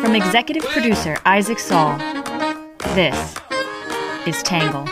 From executive producer Isaac Saul, this is Tangle.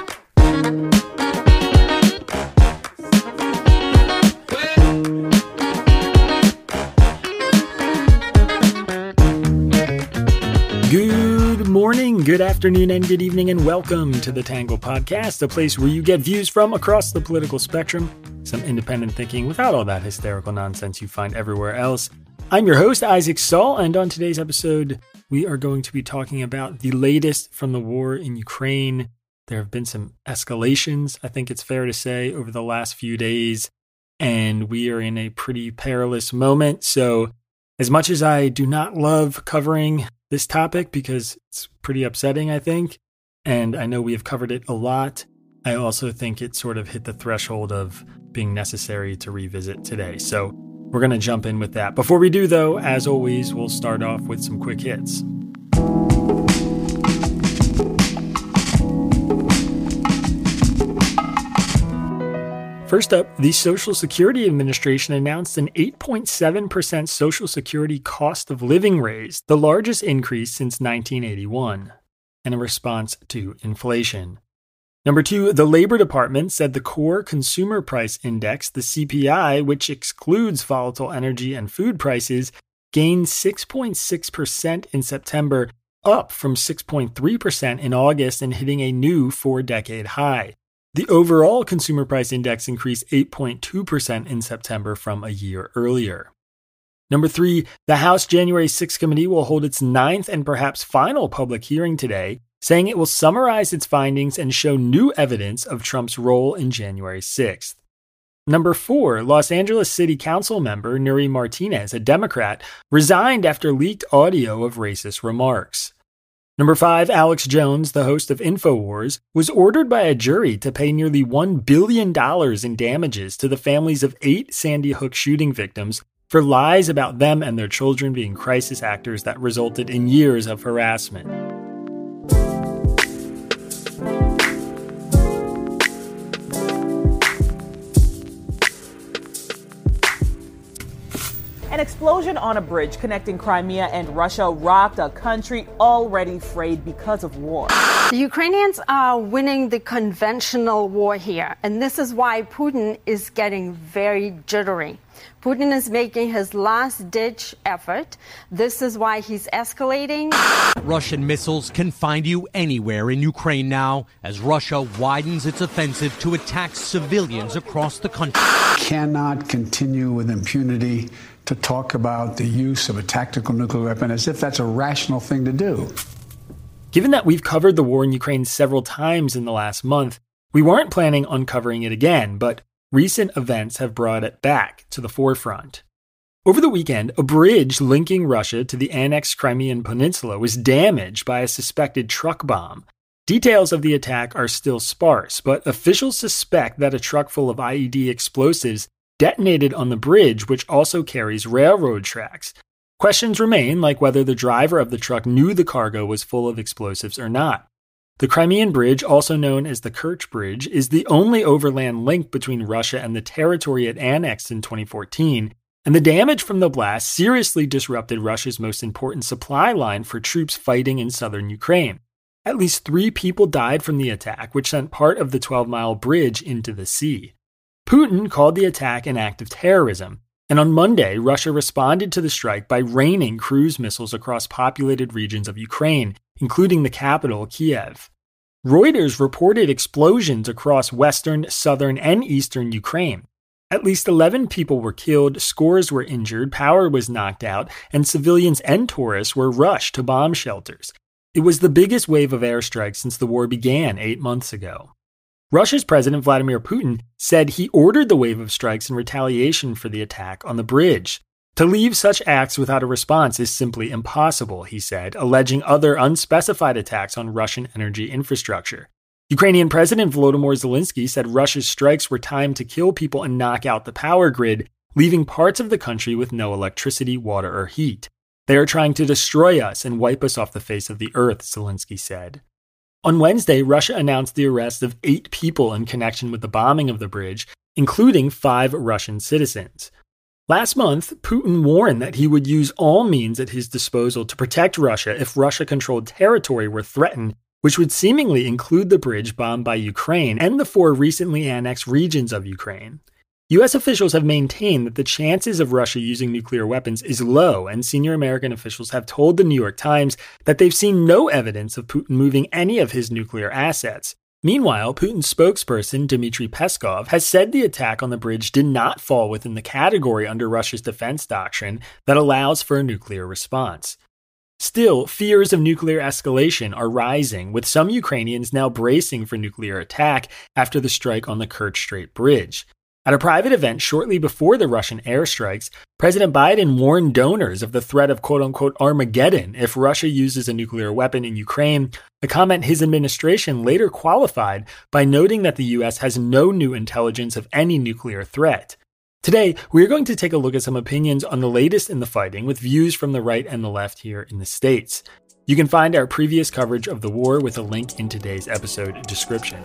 Good morning, good afternoon, and good evening, and welcome to the Tangle Podcast, a place where you get views from across the political spectrum, some independent thinking without all that hysterical nonsense you find everywhere else. I'm your host, Isaac Saul, and on today's episode, we are going to be talking about the latest from the war in Ukraine. There have been some escalations, I think it's fair to say, over the last few days, and we are in a pretty perilous moment. So, as much as I do not love covering this topic because it's pretty upsetting, I think. And I know we have covered it a lot. I also think it sort of hit the threshold of being necessary to revisit today. So we're going to jump in with that. Before we do, though, as always, we'll start off with some quick hits. First up, the Social Security Administration announced an 8.7% Social Security cost of living raise, the largest increase since 1981, in response to inflation. Number two, the Labor Department said the core consumer price index, the CPI, which excludes volatile energy and food prices, gained 6.6% in September, up from 6.3% in August and hitting a new four decade high. The overall consumer price index increased 8.2% in September from a year earlier. Number three, the House January 6 committee will hold its ninth and perhaps final public hearing today, saying it will summarize its findings and show new evidence of Trump's role in January 6th. Number four, Los Angeles City Council member Nury Martinez, a Democrat, resigned after leaked audio of racist remarks. Number five, Alex Jones, the host of InfoWars, was ordered by a jury to pay nearly $1 billion in damages to the families of eight Sandy Hook shooting victims for lies about them and their children being crisis actors that resulted in years of harassment. An explosion on a bridge connecting Crimea and Russia rocked a country already frayed because of war. The Ukrainians are winning the conventional war here, and this is why Putin is getting very jittery. Putin is making his last ditch effort. This is why he's escalating. Russian missiles can find you anywhere in Ukraine now as Russia widens its offensive to attack civilians across the country. Cannot continue with impunity to talk about the use of a tactical nuclear weapon as if that's a rational thing to do. Given that we've covered the war in Ukraine several times in the last month, we weren't planning on covering it again, but recent events have brought it back to the forefront. Over the weekend, a bridge linking Russia to the annexed Crimean Peninsula was damaged by a suspected truck bomb. Details of the attack are still sparse, but officials suspect that a truck full of IED explosives detonated on the bridge, which also carries railroad tracks. Questions remain, like whether the driver of the truck knew the cargo was full of explosives or not. The Crimean Bridge, also known as the Kerch Bridge, is the only overland link between Russia and the territory it annexed in 2014, and the damage from the blast seriously disrupted Russia's most important supply line for troops fighting in southern Ukraine. At least three people died from the attack, which sent part of the 12 mile bridge into the sea. Putin called the attack an act of terrorism, and on Monday, Russia responded to the strike by raining cruise missiles across populated regions of Ukraine, including the capital, Kiev. Reuters reported explosions across western, southern, and eastern Ukraine. At least 11 people were killed, scores were injured, power was knocked out, and civilians and tourists were rushed to bomb shelters. It was the biggest wave of airstrikes since the war began eight months ago. Russia's President Vladimir Putin said he ordered the wave of strikes in retaliation for the attack on the bridge. To leave such acts without a response is simply impossible, he said, alleging other unspecified attacks on Russian energy infrastructure. Ukrainian President Volodymyr Zelensky said Russia's strikes were timed to kill people and knock out the power grid, leaving parts of the country with no electricity, water, or heat. They are trying to destroy us and wipe us off the face of the earth, Zelensky said. On Wednesday, Russia announced the arrest of eight people in connection with the bombing of the bridge, including five Russian citizens. Last month, Putin warned that he would use all means at his disposal to protect Russia if Russia controlled territory were threatened, which would seemingly include the bridge bombed by Ukraine and the four recently annexed regions of Ukraine. US officials have maintained that the chances of Russia using nuclear weapons is low, and senior American officials have told the New York Times that they've seen no evidence of Putin moving any of his nuclear assets. Meanwhile, Putin's spokesperson, Dmitry Peskov, has said the attack on the bridge did not fall within the category under Russia's defense doctrine that allows for a nuclear response. Still, fears of nuclear escalation are rising, with some Ukrainians now bracing for nuclear attack after the strike on the Kerch Strait Bridge. At a private event shortly before the Russian airstrikes, President Biden warned donors of the threat of quote unquote Armageddon if Russia uses a nuclear weapon in Ukraine, a comment his administration later qualified by noting that the U.S. has no new intelligence of any nuclear threat. Today, we are going to take a look at some opinions on the latest in the fighting with views from the right and the left here in the States. You can find our previous coverage of the war with a link in today's episode description.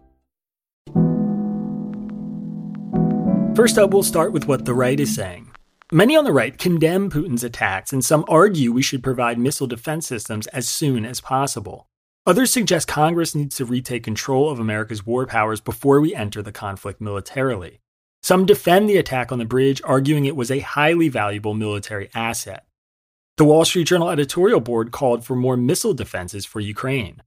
First up, we'll start with what the right is saying. Many on the right condemn Putin's attacks, and some argue we should provide missile defense systems as soon as possible. Others suggest Congress needs to retake control of America's war powers before we enter the conflict militarily. Some defend the attack on the bridge, arguing it was a highly valuable military asset. The Wall Street Journal editorial board called for more missile defenses for Ukraine.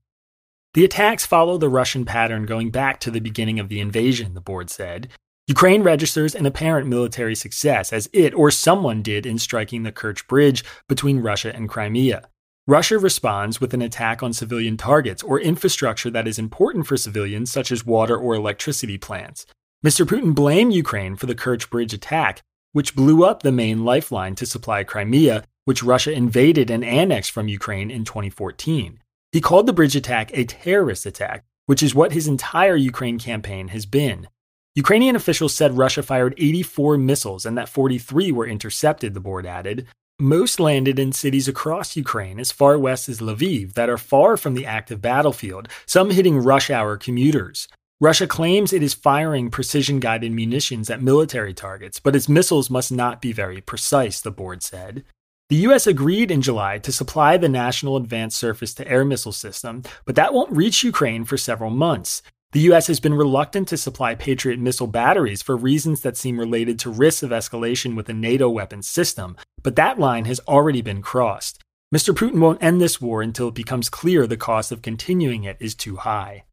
The attacks follow the Russian pattern going back to the beginning of the invasion, the board said, Ukraine registers an apparent military success, as it or someone did in striking the Kerch Bridge between Russia and Crimea. Russia responds with an attack on civilian targets or infrastructure that is important for civilians, such as water or electricity plants. Mr. Putin blamed Ukraine for the Kerch Bridge attack, which blew up the main lifeline to supply Crimea, which Russia invaded and annexed from Ukraine in 2014. He called the bridge attack a terrorist attack, which is what his entire Ukraine campaign has been. Ukrainian officials said Russia fired 84 missiles and that 43 were intercepted, the board added. Most landed in cities across Ukraine as far west as Lviv that are far from the active battlefield, some hitting rush hour commuters. Russia claims it is firing precision guided munitions at military targets, but its missiles must not be very precise, the board said. The U.S. agreed in July to supply the National Advanced Surface to Air Missile System, but that won't reach Ukraine for several months. The U.S. has been reluctant to supply Patriot missile batteries for reasons that seem related to risks of escalation with a NATO weapons system, but that line has already been crossed. Mr. Putin won't end this war until it becomes clear the cost of continuing it is too high.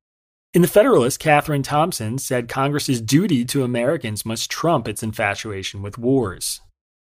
In The Federalist, Catherine Thompson said Congress's duty to Americans must trump its infatuation with wars.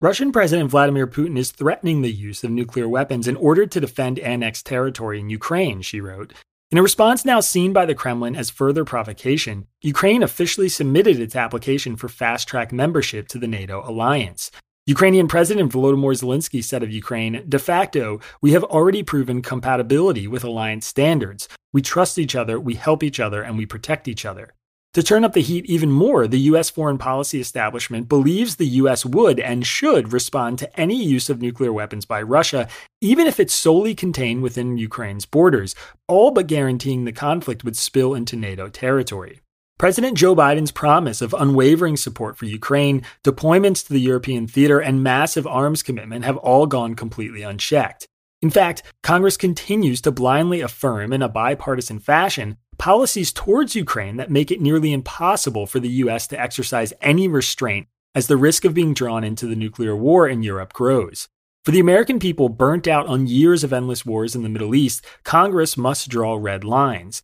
Russian President Vladimir Putin is threatening the use of nuclear weapons in order to defend annexed territory in Ukraine, she wrote. In a response now seen by the Kremlin as further provocation, Ukraine officially submitted its application for fast track membership to the NATO alliance. Ukrainian President Volodymyr Zelensky said of Ukraine, de facto, we have already proven compatibility with alliance standards. We trust each other, we help each other, and we protect each other. To turn up the heat even more, the U.S. foreign policy establishment believes the U.S. would and should respond to any use of nuclear weapons by Russia, even if it's solely contained within Ukraine's borders, all but guaranteeing the conflict would spill into NATO territory. President Joe Biden's promise of unwavering support for Ukraine, deployments to the European theater, and massive arms commitment have all gone completely unchecked. In fact, Congress continues to blindly affirm in a bipartisan fashion policies towards Ukraine that make it nearly impossible for the US to exercise any restraint as the risk of being drawn into the nuclear war in Europe grows. For the American people burnt out on years of endless wars in the Middle East, Congress must draw red lines.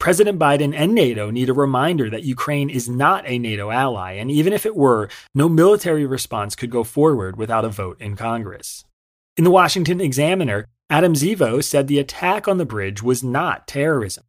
President Biden and NATO need a reminder that Ukraine is not a NATO ally, and even if it were, no military response could go forward without a vote in Congress. In the Washington Examiner, Adam Zivo said the attack on the bridge was not terrorism.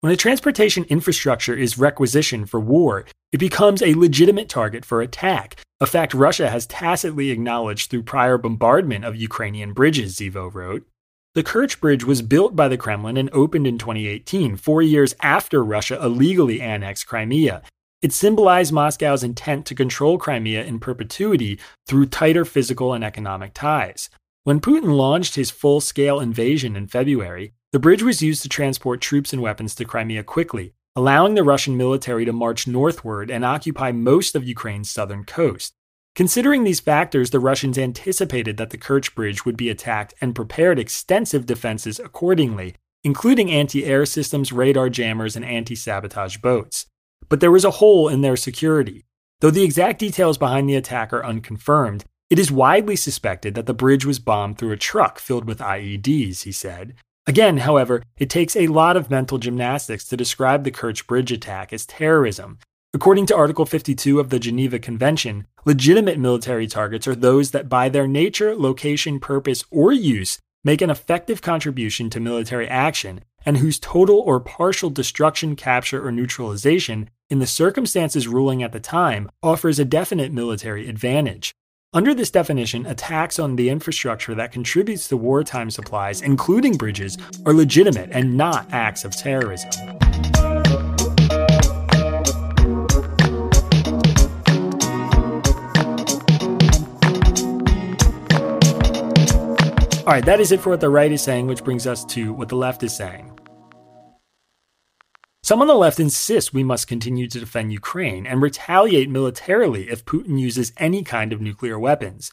When a transportation infrastructure is requisitioned for war, it becomes a legitimate target for attack, a fact Russia has tacitly acknowledged through prior bombardment of Ukrainian bridges, Zivo wrote. The Kerch Bridge was built by the Kremlin and opened in 2018, four years after Russia illegally annexed Crimea. It symbolized Moscow's intent to control Crimea in perpetuity through tighter physical and economic ties. When Putin launched his full scale invasion in February, the bridge was used to transport troops and weapons to Crimea quickly, allowing the Russian military to march northward and occupy most of Ukraine's southern coast. Considering these factors, the Russians anticipated that the Kerch Bridge would be attacked and prepared extensive defenses accordingly, including anti air systems, radar jammers, and anti sabotage boats. But there was a hole in their security. Though the exact details behind the attack are unconfirmed, it is widely suspected that the bridge was bombed through a truck filled with IEDs, he said. Again, however, it takes a lot of mental gymnastics to describe the Kerch Bridge attack as terrorism. According to Article 52 of the Geneva Convention, legitimate military targets are those that, by their nature, location, purpose, or use, make an effective contribution to military action, and whose total or partial destruction, capture, or neutralization, in the circumstances ruling at the time, offers a definite military advantage. Under this definition, attacks on the infrastructure that contributes to wartime supplies, including bridges, are legitimate and not acts of terrorism. All right, that is it for what the right is saying, which brings us to what the left is saying. Some on the left insist we must continue to defend Ukraine and retaliate militarily if Putin uses any kind of nuclear weapons.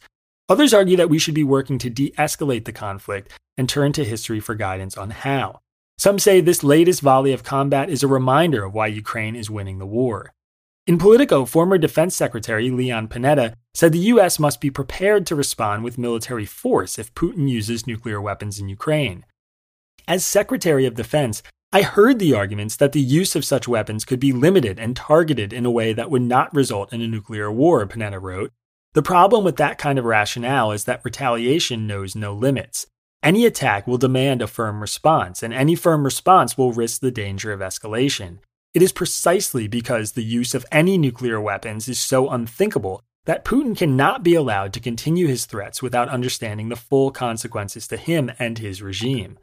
Others argue that we should be working to de escalate the conflict and turn to history for guidance on how. Some say this latest volley of combat is a reminder of why Ukraine is winning the war. In Politico, former Defense Secretary Leon Panetta said the U.S. must be prepared to respond with military force if Putin uses nuclear weapons in Ukraine. As Secretary of Defense, I heard the arguments that the use of such weapons could be limited and targeted in a way that would not result in a nuclear war, Panetta wrote. The problem with that kind of rationale is that retaliation knows no limits. Any attack will demand a firm response, and any firm response will risk the danger of escalation. It is precisely because the use of any nuclear weapons is so unthinkable that Putin cannot be allowed to continue his threats without understanding the full consequences to him and his regime.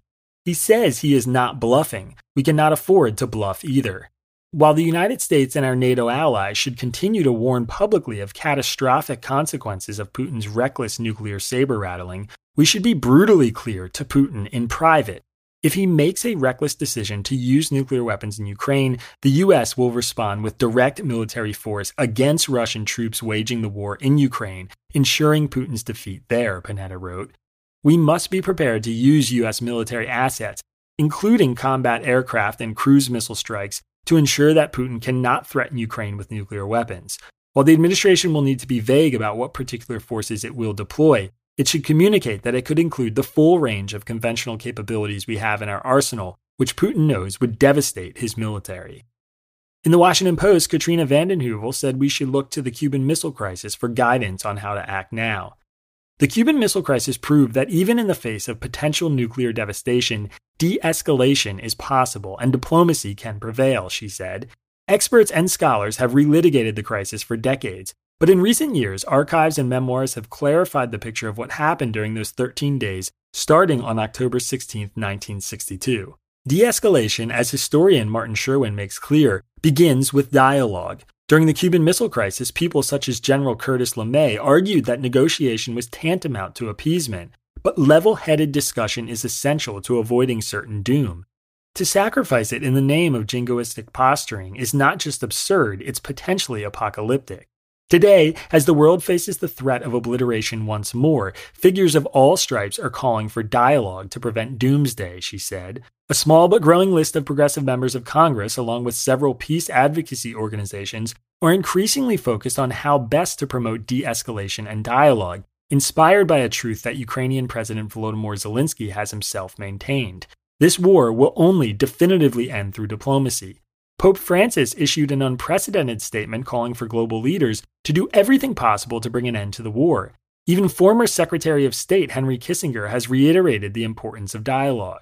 He says he is not bluffing. We cannot afford to bluff either. While the United States and our NATO allies should continue to warn publicly of catastrophic consequences of Putin's reckless nuclear saber rattling, we should be brutally clear to Putin in private. If he makes a reckless decision to use nuclear weapons in Ukraine, the US will respond with direct military force against Russian troops waging the war in Ukraine, ensuring Putin's defeat there, Panetta wrote we must be prepared to use U.S. military assets, including combat aircraft and cruise missile strikes, to ensure that Putin cannot threaten Ukraine with nuclear weapons. While the administration will need to be vague about what particular forces it will deploy, it should communicate that it could include the full range of conventional capabilities we have in our arsenal, which Putin knows would devastate his military. In the Washington Post, Katrina vanden Heuvel said we should look to the Cuban Missile Crisis for guidance on how to act now. The Cuban Missile Crisis proved that even in the face of potential nuclear devastation, de escalation is possible and diplomacy can prevail, she said. Experts and scholars have relitigated the crisis for decades, but in recent years, archives and memoirs have clarified the picture of what happened during those 13 days, starting on October 16, 1962. De escalation, as historian Martin Sherwin makes clear, begins with dialogue. During the Cuban Missile Crisis, people such as General Curtis LeMay argued that negotiation was tantamount to appeasement, but level headed discussion is essential to avoiding certain doom. To sacrifice it in the name of jingoistic posturing is not just absurd, it's potentially apocalyptic. Today, as the world faces the threat of obliteration once more, figures of all stripes are calling for dialogue to prevent doomsday, she said. A small but growing list of progressive members of Congress, along with several peace advocacy organizations, are increasingly focused on how best to promote de escalation and dialogue, inspired by a truth that Ukrainian President Volodymyr Zelensky has himself maintained. This war will only definitively end through diplomacy. Pope Francis issued an unprecedented statement calling for global leaders to do everything possible to bring an end to the war. Even former Secretary of State Henry Kissinger has reiterated the importance of dialogue.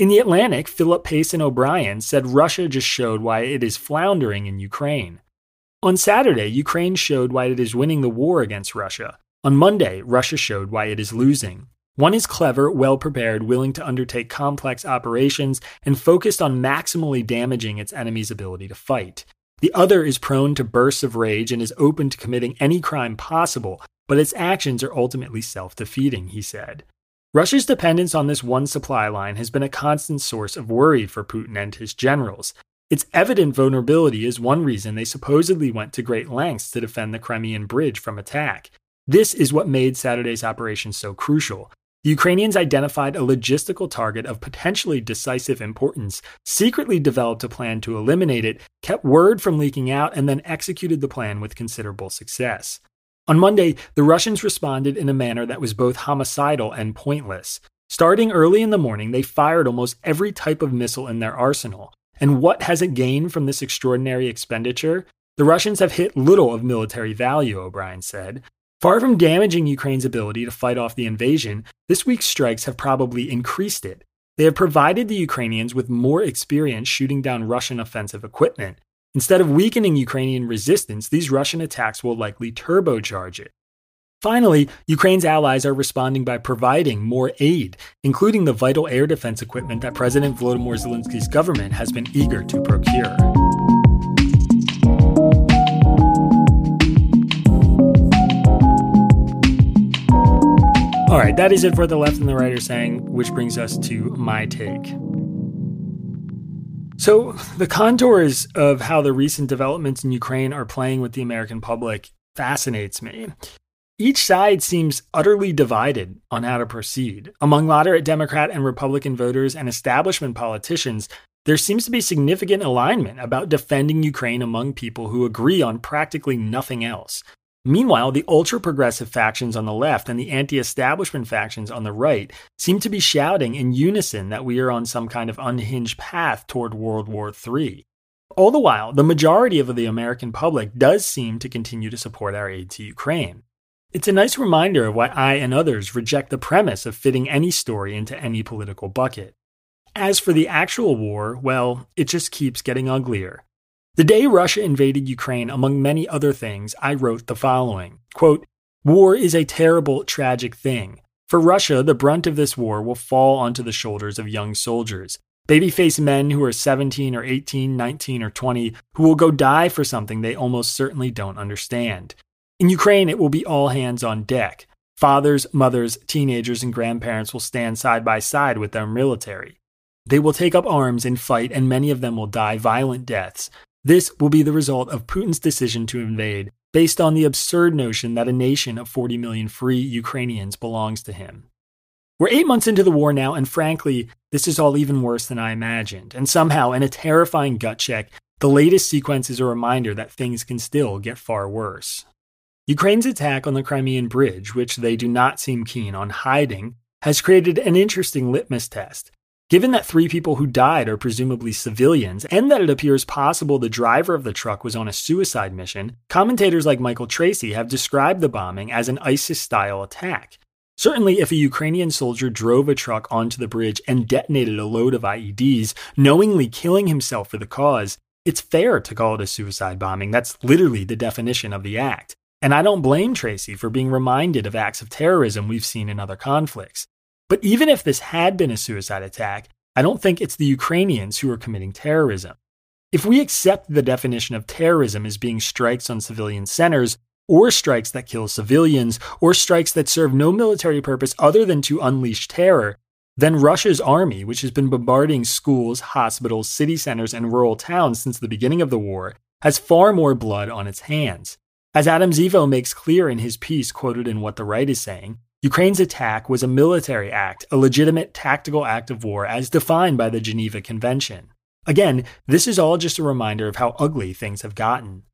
In the Atlantic, Phillips Payson O'Brien said Russia just showed why it is floundering in Ukraine. On Saturday, Ukraine showed why it is winning the war against Russia. On Monday, Russia showed why it is losing. One is clever, well prepared, willing to undertake complex operations, and focused on maximally damaging its enemy's ability to fight. The other is prone to bursts of rage and is open to committing any crime possible, but its actions are ultimately self defeating, he said. Russia's dependence on this one supply line has been a constant source of worry for Putin and his generals. Its evident vulnerability is one reason they supposedly went to great lengths to defend the Crimean bridge from attack. This is what made Saturday's operation so crucial. The Ukrainians identified a logistical target of potentially decisive importance, secretly developed a plan to eliminate it, kept word from leaking out, and then executed the plan with considerable success. On Monday, the Russians responded in a manner that was both homicidal and pointless. Starting early in the morning, they fired almost every type of missile in their arsenal. And what has it gained from this extraordinary expenditure? The Russians have hit little of military value, O'Brien said. Far from damaging Ukraine's ability to fight off the invasion, this week's strikes have probably increased it. They have provided the Ukrainians with more experience shooting down Russian offensive equipment. Instead of weakening Ukrainian resistance, these Russian attacks will likely turbocharge it. Finally, Ukraine's allies are responding by providing more aid, including the vital air defense equipment that President Volodymyr Zelensky's government has been eager to procure. All right, that is it for the left and the right are saying, which brings us to my take. So, the contours of how the recent developments in Ukraine are playing with the American public fascinates me. Each side seems utterly divided on how to proceed. Among moderate Democrat and Republican voters and establishment politicians, there seems to be significant alignment about defending Ukraine among people who agree on practically nothing else. Meanwhile, the ultra progressive factions on the left and the anti establishment factions on the right seem to be shouting in unison that we are on some kind of unhinged path toward World War III. All the while, the majority of the American public does seem to continue to support our aid to Ukraine. It's a nice reminder of why I and others reject the premise of fitting any story into any political bucket. As for the actual war, well, it just keeps getting uglier. The day Russia invaded Ukraine, among many other things, I wrote the following quote, War is a terrible, tragic thing. For Russia, the brunt of this war will fall onto the shoulders of young soldiers. Baby-faced men who are 17 or 18, 19 or 20, who will go die for something they almost certainly don't understand. In Ukraine, it will be all hands on deck. Fathers, mothers, teenagers, and grandparents will stand side by side with their military. They will take up arms and fight, and many of them will die violent deaths. This will be the result of Putin's decision to invade, based on the absurd notion that a nation of 40 million free Ukrainians belongs to him. We're eight months into the war now, and frankly, this is all even worse than I imagined. And somehow, in a terrifying gut check, the latest sequence is a reminder that things can still get far worse. Ukraine's attack on the Crimean bridge, which they do not seem keen on hiding, has created an interesting litmus test. Given that three people who died are presumably civilians, and that it appears possible the driver of the truck was on a suicide mission, commentators like Michael Tracey have described the bombing as an ISIS style attack. Certainly, if a Ukrainian soldier drove a truck onto the bridge and detonated a load of IEDs, knowingly killing himself for the cause, it's fair to call it a suicide bombing. That's literally the definition of the act. And I don't blame Tracey for being reminded of acts of terrorism we've seen in other conflicts. But even if this had been a suicide attack, I don't think it's the Ukrainians who are committing terrorism. If we accept the definition of terrorism as being strikes on civilian centers, or strikes that kill civilians, or strikes that serve no military purpose other than to unleash terror, then Russia's army, which has been bombarding schools, hospitals, city centers, and rural towns since the beginning of the war, has far more blood on its hands. As Adam Zivo makes clear in his piece quoted in What the Right is Saying, Ukraine's attack was a military act, a legitimate tactical act of war as defined by the Geneva Convention. Again, this is all just a reminder of how ugly things have gotten.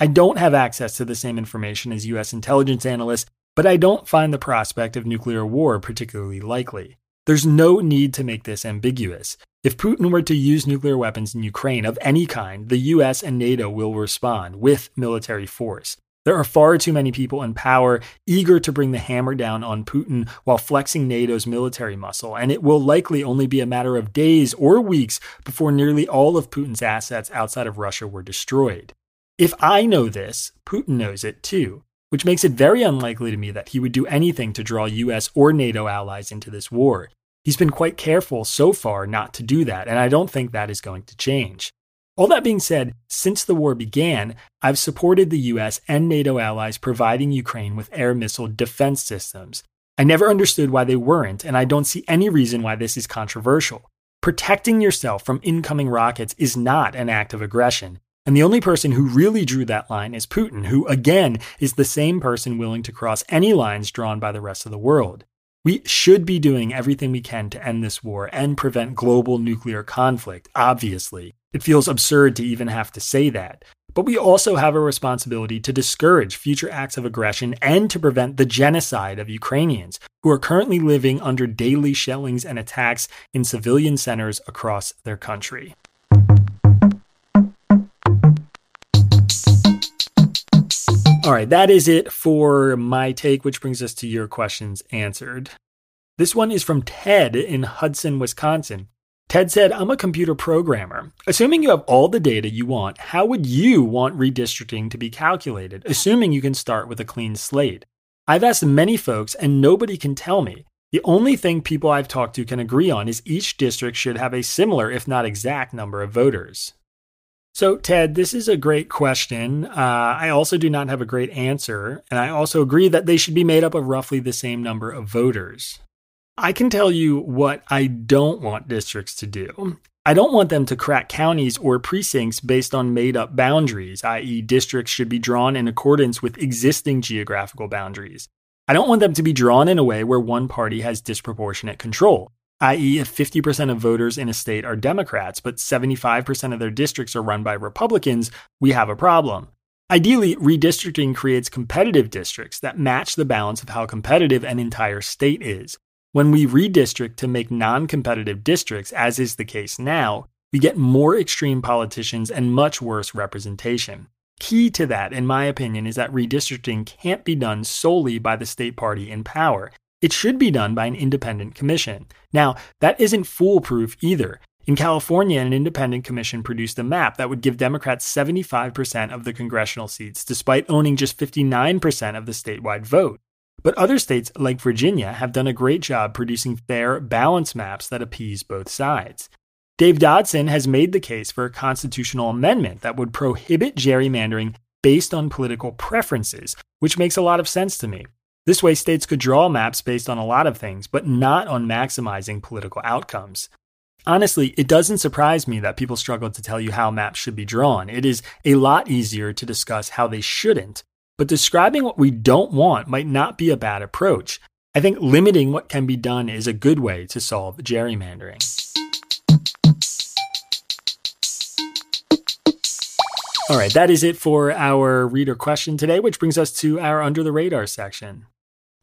I don't have access to the same information as US intelligence analysts, but I don't find the prospect of nuclear war particularly likely. There's no need to make this ambiguous. If Putin were to use nuclear weapons in Ukraine of any kind, the US and NATO will respond with military force. There are far too many people in power eager to bring the hammer down on Putin while flexing NATO's military muscle, and it will likely only be a matter of days or weeks before nearly all of Putin's assets outside of Russia were destroyed. If I know this, Putin knows it too, which makes it very unlikely to me that he would do anything to draw US or NATO allies into this war. He's been quite careful so far not to do that, and I don't think that is going to change. All that being said, since the war began, I've supported the US and NATO allies providing Ukraine with air missile defense systems. I never understood why they weren't, and I don't see any reason why this is controversial. Protecting yourself from incoming rockets is not an act of aggression. And the only person who really drew that line is Putin, who, again, is the same person willing to cross any lines drawn by the rest of the world. We should be doing everything we can to end this war and prevent global nuclear conflict, obviously. It feels absurd to even have to say that. But we also have a responsibility to discourage future acts of aggression and to prevent the genocide of Ukrainians who are currently living under daily shellings and attacks in civilian centers across their country. All right, that is it for my take, which brings us to your questions answered. This one is from Ted in Hudson, Wisconsin. Ted said, I'm a computer programmer. Assuming you have all the data you want, how would you want redistricting to be calculated, assuming you can start with a clean slate? I've asked many folks, and nobody can tell me. The only thing people I've talked to can agree on is each district should have a similar, if not exact, number of voters. So, Ted, this is a great question. Uh, I also do not have a great answer, and I also agree that they should be made up of roughly the same number of voters. I can tell you what I don't want districts to do. I don't want them to crack counties or precincts based on made up boundaries, i.e., districts should be drawn in accordance with existing geographical boundaries. I don't want them to be drawn in a way where one party has disproportionate control, i.e., if 50% of voters in a state are Democrats, but 75% of their districts are run by Republicans, we have a problem. Ideally, redistricting creates competitive districts that match the balance of how competitive an entire state is. When we redistrict to make non competitive districts, as is the case now, we get more extreme politicians and much worse representation. Key to that, in my opinion, is that redistricting can't be done solely by the state party in power. It should be done by an independent commission. Now, that isn't foolproof either. In California, an independent commission produced a map that would give Democrats 75% of the congressional seats, despite owning just 59% of the statewide vote. But other states, like Virginia, have done a great job producing fair, balanced maps that appease both sides. Dave Dodson has made the case for a constitutional amendment that would prohibit gerrymandering based on political preferences, which makes a lot of sense to me. This way, states could draw maps based on a lot of things, but not on maximizing political outcomes. Honestly, it doesn't surprise me that people struggle to tell you how maps should be drawn. It is a lot easier to discuss how they shouldn't, but describing what we don't want might not be a bad approach. I think limiting what can be done is a good way to solve gerrymandering. All right, that is it for our reader question today, which brings us to our under the radar section.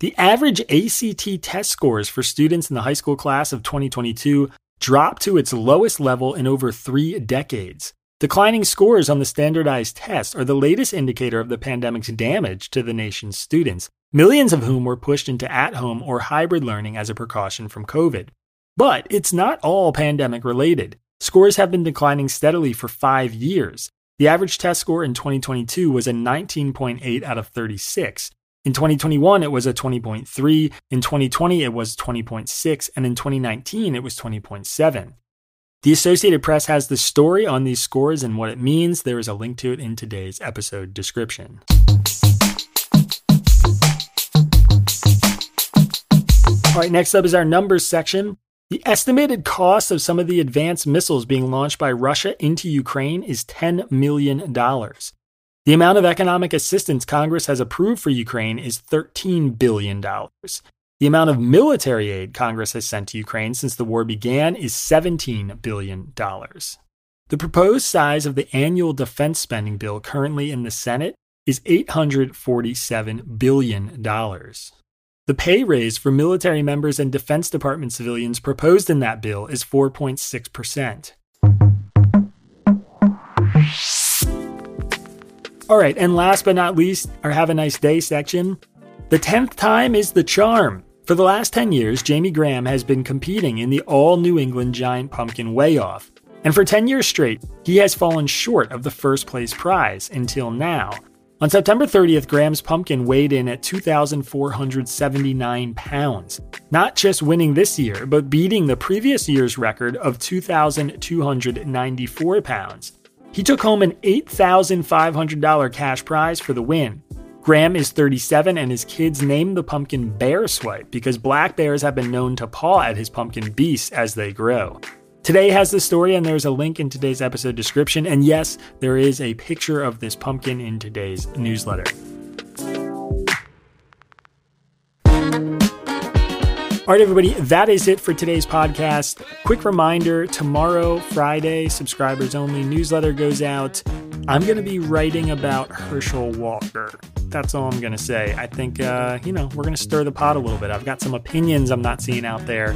The average ACT test scores for students in the high school class of 2022 dropped to its lowest level in over three decades. Declining scores on the standardized test are the latest indicator of the pandemic's damage to the nation's students, millions of whom were pushed into at home or hybrid learning as a precaution from COVID. But it's not all pandemic related. Scores have been declining steadily for five years. The average test score in 2022 was a 19.8 out of 36. In 2021, it was a 20.3. In 2020, it was 20.6. And in 2019, it was 20.7. The Associated Press has the story on these scores and what it means. There is a link to it in today's episode description. All right, next up is our numbers section. The estimated cost of some of the advanced missiles being launched by Russia into Ukraine is $10 million. The amount of economic assistance Congress has approved for Ukraine is $13 billion. The amount of military aid Congress has sent to Ukraine since the war began is $17 billion. The proposed size of the annual defense spending bill currently in the Senate is $847 billion. The pay raise for military members and Defense Department civilians proposed in that bill is 4.6%. All right, and last but not least, our Have a Nice Day section. The 10th time is the charm. For the last 10 years, Jamie Graham has been competing in the all New England Giant Pumpkin Weigh Off. And for 10 years straight, he has fallen short of the first place prize until now. On September 30th, Graham's pumpkin weighed in at 2,479 pounds, not just winning this year, but beating the previous year's record of 2,294 pounds. He took home an $8,500 cash prize for the win. Graham is 37 and his kids named the pumpkin Bear Swipe because black bears have been known to paw at his pumpkin beasts as they grow. Today has the story, and there's a link in today's episode description. And yes, there is a picture of this pumpkin in today's newsletter. All right, everybody, that is it for today's podcast. Quick reminder tomorrow, Friday, subscribers only newsletter goes out. I'm going to be writing about Herschel Walker. That's all I'm going to say. I think, uh, you know, we're going to stir the pot a little bit. I've got some opinions I'm not seeing out there,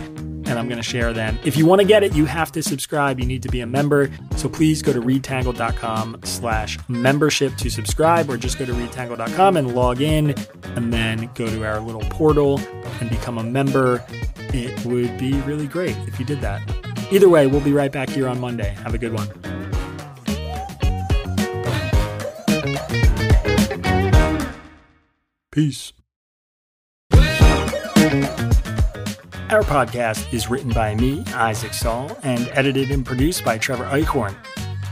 and I'm going to share them. If you want to get it, you have to subscribe. You need to be a member. So please go to readtangle.com slash membership to subscribe, or just go to readtangle.com and log in, and then go to our little portal and become a member. It would be really great if you did that. Either way, we'll be right back here on Monday. Have a good one. Peace. Our podcast is written by me, Isaac Saul, and edited and produced by Trevor Eichhorn.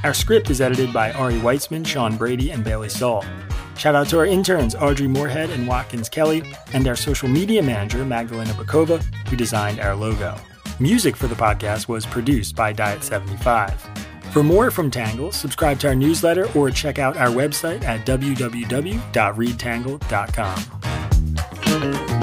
Our script is edited by Ari Weitzman, Sean Brady, and Bailey Saul. Shout out to our interns, Audrey Moorhead and Watkins Kelly, and our social media manager, Magdalena Bokova, who designed our logo. Music for the podcast was produced by Diet 75. For more from Tangle, subscribe to our newsletter or check out our website at www.readtangle.com.